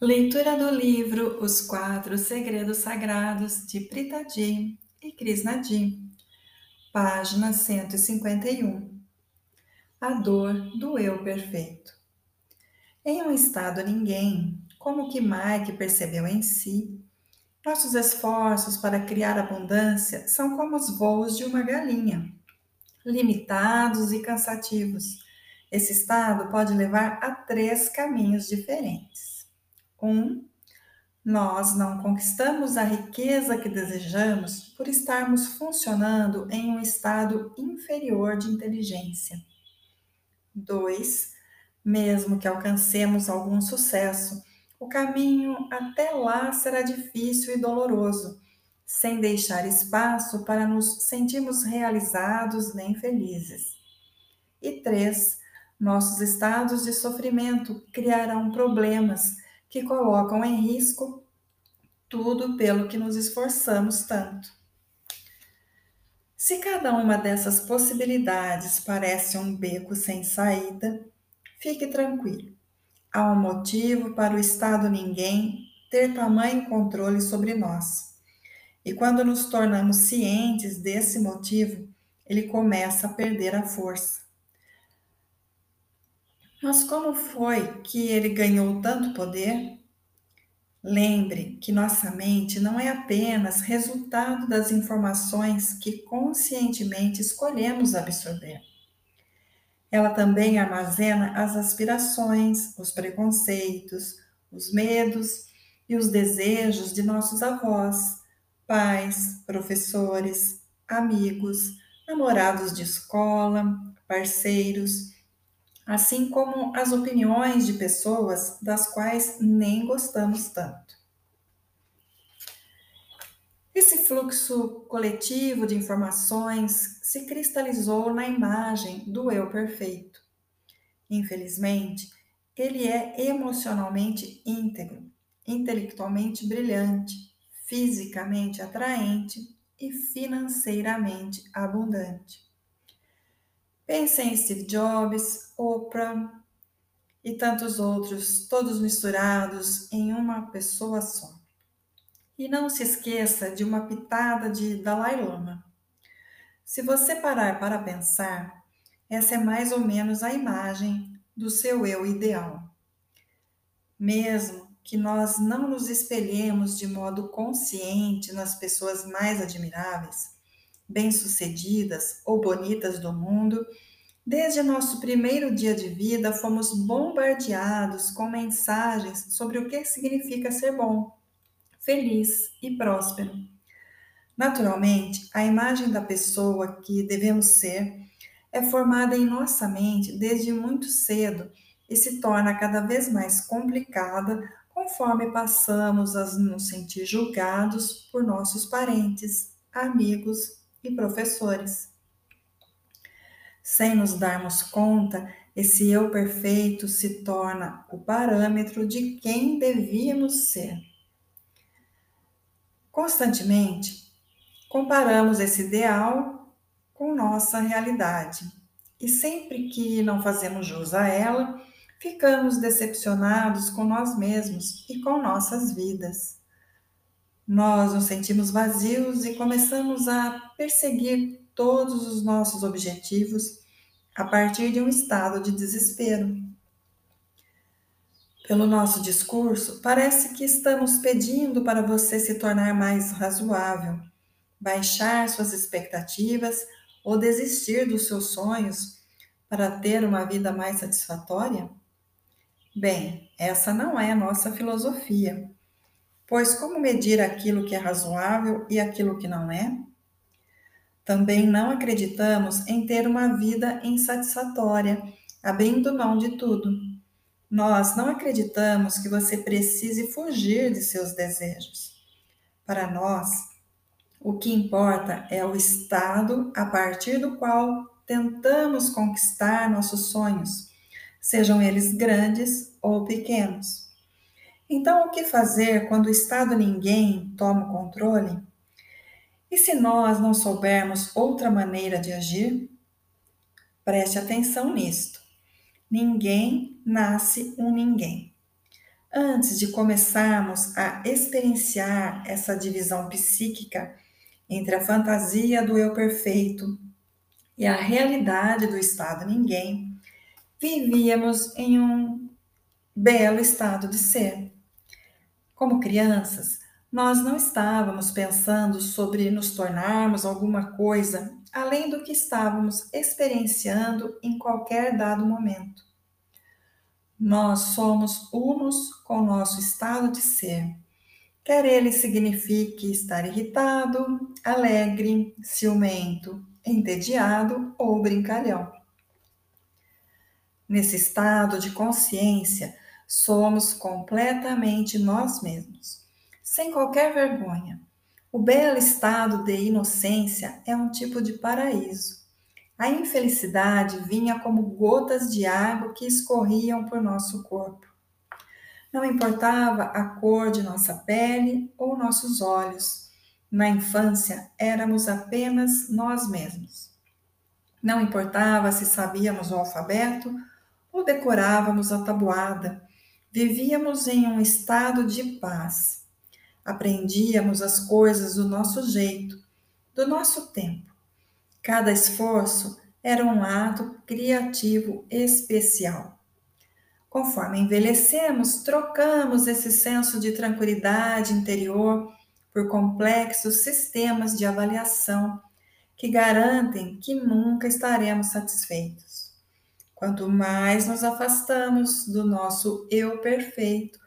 Leitura do livro Os Quatro Segredos Sagrados de Pritaji e Krishnadi, página 151. A dor do eu perfeito. Em um estado ninguém, como que Mike percebeu em si, nossos esforços para criar abundância são como os voos de uma galinha, limitados e cansativos. Esse estado pode levar a três caminhos diferentes. Um, nós não conquistamos a riqueza que desejamos por estarmos funcionando em um estado inferior de inteligência. 2. Mesmo que alcancemos algum sucesso, o caminho até lá será difícil e doloroso, sem deixar espaço para nos sentirmos realizados nem felizes. E 3. Nossos estados de sofrimento criarão problemas que colocam em risco tudo pelo que nos esforçamos tanto. Se cada uma dessas possibilidades parece um beco sem saída, fique tranquilo. Há um motivo para o Estado ninguém ter tamanho controle sobre nós. E quando nos tornamos cientes desse motivo, ele começa a perder a força. Mas como foi que ele ganhou tanto poder? Lembre que nossa mente não é apenas resultado das informações que conscientemente escolhemos absorver. Ela também armazena as aspirações, os preconceitos, os medos e os desejos de nossos avós, pais, professores, amigos, namorados de escola, parceiros assim como as opiniões de pessoas das quais nem gostamos tanto. Esse fluxo coletivo de informações se cristalizou na imagem do eu perfeito. Infelizmente, ele é emocionalmente íntegro, intelectualmente brilhante, fisicamente atraente e financeiramente abundante. Pense em Steve Jobs, Oprah e tantos outros, todos misturados em uma pessoa só. E não se esqueça de uma pitada de Dalai Lama. Se você parar para pensar, essa é mais ou menos a imagem do seu eu ideal. Mesmo que nós não nos espelhemos de modo consciente nas pessoas mais admiráveis, bem-sucedidas ou bonitas do mundo, desde nosso primeiro dia de vida fomos bombardeados com mensagens sobre o que significa ser bom, feliz e próspero. Naturalmente, a imagem da pessoa que devemos ser é formada em nossa mente desde muito cedo e se torna cada vez mais complicada conforme passamos a nos sentir julgados por nossos parentes, amigos e professores. Sem nos darmos conta, esse eu perfeito se torna o parâmetro de quem devíamos ser. Constantemente, comparamos esse ideal com nossa realidade e sempre que não fazemos jus a ela, ficamos decepcionados com nós mesmos e com nossas vidas. Nós nos sentimos vazios e começamos a perseguir todos os nossos objetivos a partir de um estado de desespero. Pelo nosso discurso, parece que estamos pedindo para você se tornar mais razoável, baixar suas expectativas ou desistir dos seus sonhos para ter uma vida mais satisfatória? Bem, essa não é a nossa filosofia. Pois como medir aquilo que é razoável e aquilo que não é? Também não acreditamos em ter uma vida insatisfatória, abrindo mão de tudo. Nós não acreditamos que você precise fugir de seus desejos. Para nós, o que importa é o estado a partir do qual tentamos conquistar nossos sonhos, sejam eles grandes ou pequenos. Então, o que fazer quando o Estado ninguém toma o controle? E se nós não soubermos outra maneira de agir? Preste atenção nisto. Ninguém nasce um ninguém. Antes de começarmos a experienciar essa divisão psíquica entre a fantasia do eu perfeito e a realidade do estado ninguém, vivíamos em um belo estado de ser. Como crianças, nós não estávamos pensando sobre nos tornarmos alguma coisa além do que estávamos experienciando em qualquer dado momento. Nós somos unos com o nosso estado de ser, quer ele signifique estar irritado, alegre, ciumento, entediado ou brincalhão. Nesse estado de consciência, somos completamente nós mesmos, sem qualquer vergonha. O belo estado de inocência é um tipo de paraíso. A infelicidade vinha como gotas de água que escorriam por nosso corpo. Não importava a cor de nossa pele ou nossos olhos. Na infância, éramos apenas nós mesmos. Não importava se sabíamos o alfabeto ou decorávamos a tabuada, vivíamos em um estado de paz. Aprendíamos as coisas do nosso jeito, do nosso tempo. Cada esforço era um ato criativo especial. Conforme envelhecemos, trocamos esse senso de tranquilidade interior por complexos sistemas de avaliação que garantem que nunca estaremos satisfeitos. Quanto mais nos afastamos do nosso eu perfeito,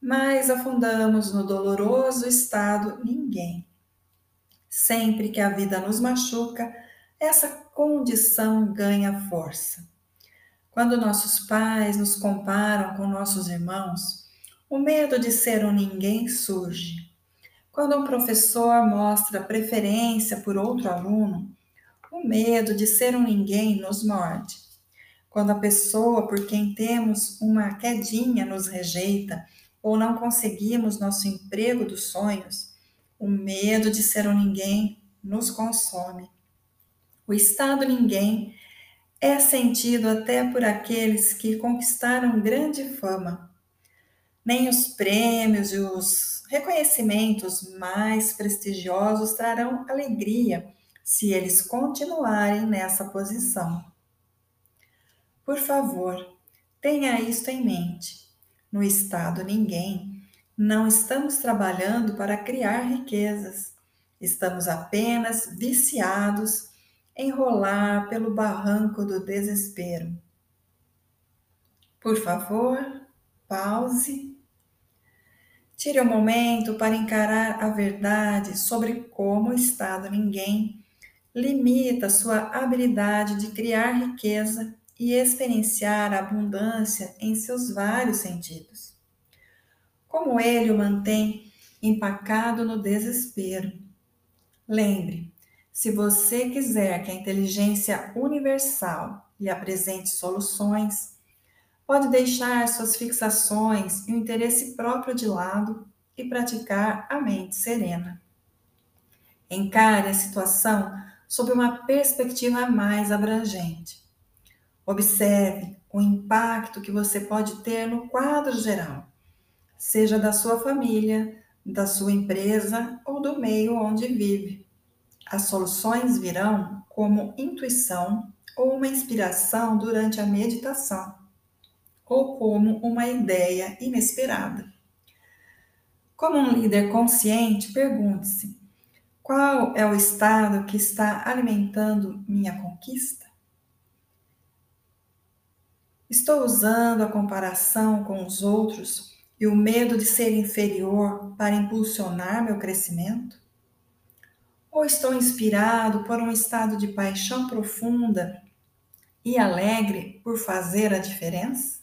mais afundamos no doloroso estado ninguém. Sempre que a vida nos machuca, essa condição ganha força. Quando nossos pais nos comparam com nossos irmãos, o medo de ser um ninguém surge. Quando um professor mostra preferência por outro aluno, o medo de ser um ninguém nos morde. Quando a pessoa por quem temos uma quedinha nos rejeita ou não conseguimos nosso emprego dos sonhos, o medo de ser um ninguém nos consome. O estado ninguém é sentido até por aqueles que conquistaram grande fama. Nem os prêmios e os reconhecimentos mais prestigiosos trarão alegria se eles continuarem nessa posição. Por favor, tenha isto em mente. No estado ninguém, não estamos trabalhando para criar riquezas. Estamos apenas viciados em rolar pelo barranco do desespero. Por favor, pause. Tire um momento para encarar a verdade sobre como o estado ninguém limita sua habilidade de criar riqueza e experienciar a abundância em seus vários sentidos. Como ele o mantém empacado no desespero. Lembre, se você quiser que a inteligência universal lhe apresente soluções, pode deixar suas fixações e o interesse próprio de lado e praticar a mente serena. Encare a situação sob uma perspectiva mais abrangente. Observe o impacto que você pode ter no quadro geral, seja da sua família, da sua empresa ou do meio onde vive. As soluções virão como intuição ou uma inspiração durante a meditação, ou como uma ideia inesperada. Como um líder consciente, pergunte-se: qual é o estado que está alimentando minha conquista? Estou usando a comparação com os outros e o medo de ser inferior para impulsionar meu crescimento? Ou estou inspirado por um estado de paixão profunda e alegre por fazer a diferença?